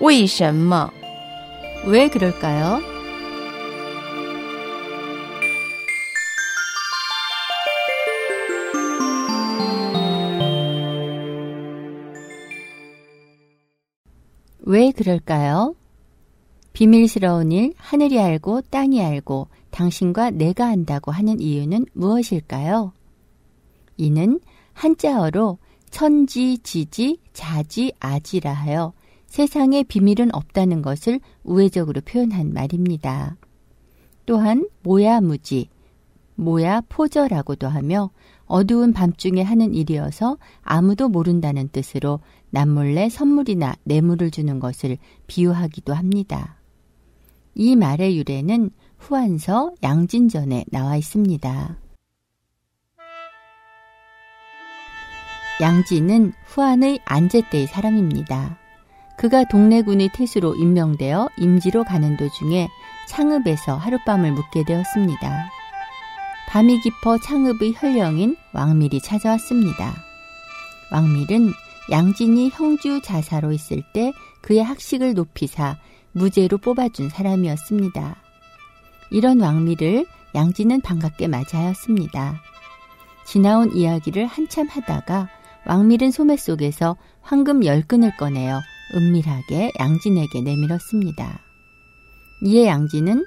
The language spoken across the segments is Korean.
为什么? 왜 그럴까요? 왜 그럴까요? 비밀스러운 일 하늘이 알고 땅이 알고 당신과 내가 안다고 하는 이유는 무엇일까요? 이는 한자어로 천지, 지지, 자지, 아지라 하여 세상에 비밀은 없다는 것을 우회적으로 표현한 말입니다. 또한 모야무지, 모야 포저라고도 하며 어두운 밤중에 하는 일이어서 아무도 모른다는 뜻으로 남몰래 선물이나 뇌물을 주는 것을 비유하기도 합니다. 이 말의 유래는 후한서 양진전에 나와 있습니다. 양진은 후한의 안제 때의 사람입니다. 그가 동래군의 태수로 임명되어 임지로 가는 도중에 창읍에서 하룻밤을 묵게 되었습니다. 밤이 깊어 창읍의 혈령인 왕밀이 찾아왔습니다. 왕밀은 양진이 형주 자사로 있을 때 그의 학식을 높이사 무죄로 뽑아준 사람이었습니다. 이런 왕미를 양진은 반갑게 맞이하였습니다. 지나온 이야기를 한참 하다가 왕밀은 소매 속에서 황금 열끈을 꺼내어 은밀하게 양진에게 내밀었습니다. 이에 양진은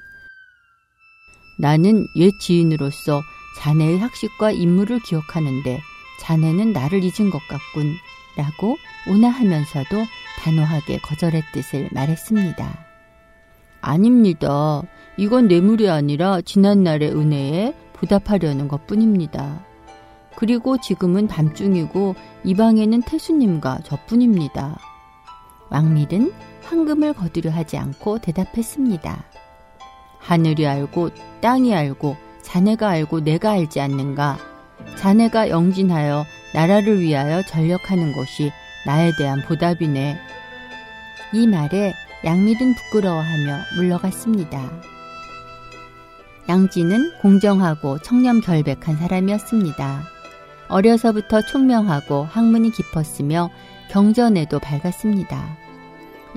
나는 옛 지인으로서 자네의 학식과 임무를 기억하는데 자네는 나를 잊은 것 같군 라고 온화하면서도 단호하게 거절했듯을 말했습니다. 아닙니다. 이건 뇌물이 아니라 지난날의 은혜에 보답하려는 것 뿐입니다. 그리고 지금은 밤중이고 이 방에는 태수님과 저뿐입니다. 왕밀은 황금을 거두려 하지 않고 대답했습니다. 하늘이 알고 땅이 알고 자네가 알고 내가 알지 않는가? 자네가 영진하여 나라를 위하여 전력하는 것이 나에 대한 보답이네. 이 말에 양밀은 부끄러워하며 물러갔습니다. 양진은 공정하고 청렴 결백한 사람이었습니다. 어려서부터 총명하고 학문이 깊었으며 경전에도 밝았습니다.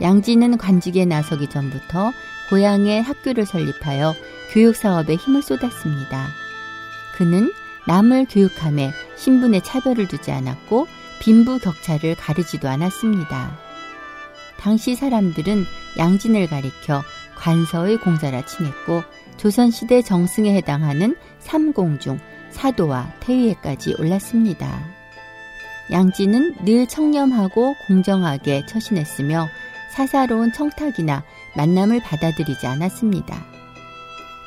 양진은 관직에 나서기 전부터 고향에 학교를 설립하여 교육 사업에 힘을 쏟았습니다. 그는 남을 교육함에 신분의 차별을 두지 않았고 빈부 격차를 가르지도 않았습니다. 당시 사람들은 양진을 가리켜 관서의 공자라 칭했고 조선시대 정승에 해당하는 삼공중, 사도와 태위에까지 올랐습니다. 양진은 늘 청렴하고 공정하게 처신했으며 사사로운 청탁이나 만남을 받아들이지 않았습니다.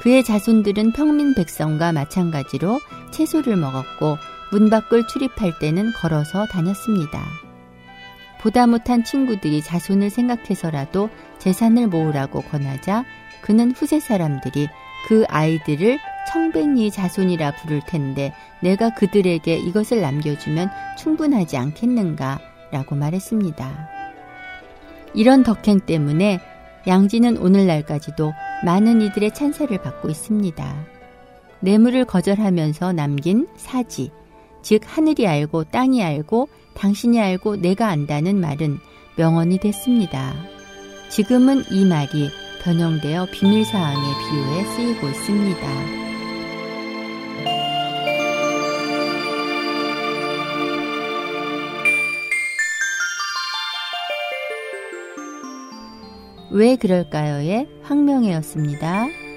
그의 자손들은 평민 백성과 마찬가지로 채소를 먹었고 문 밖을 출입할 때는 걸어서 다녔습니다. 보다 못한 친구들이 자손을 생각해서라도 재산을 모으라고 권하자 그는 후세 사람들이 그 아이들을 청백리 자손이라 부를 텐데 내가 그들에게 이것을 남겨주면 충분하지 않겠는가 라고 말했습니다. 이런 덕행 때문에 양지는 오늘날까지도 많은 이들의 찬사를 받고 있습니다. 뇌물을 거절하면서 남긴 사지, 즉 하늘이 알고 땅이 알고 당신이 알고 내가 안다는 말은 명언이 됐습니다. 지금은 이 말이 변형되어 비밀사항의 비유에 쓰이고 있습니다. 왜 그럴까요의 황명혜였습니다.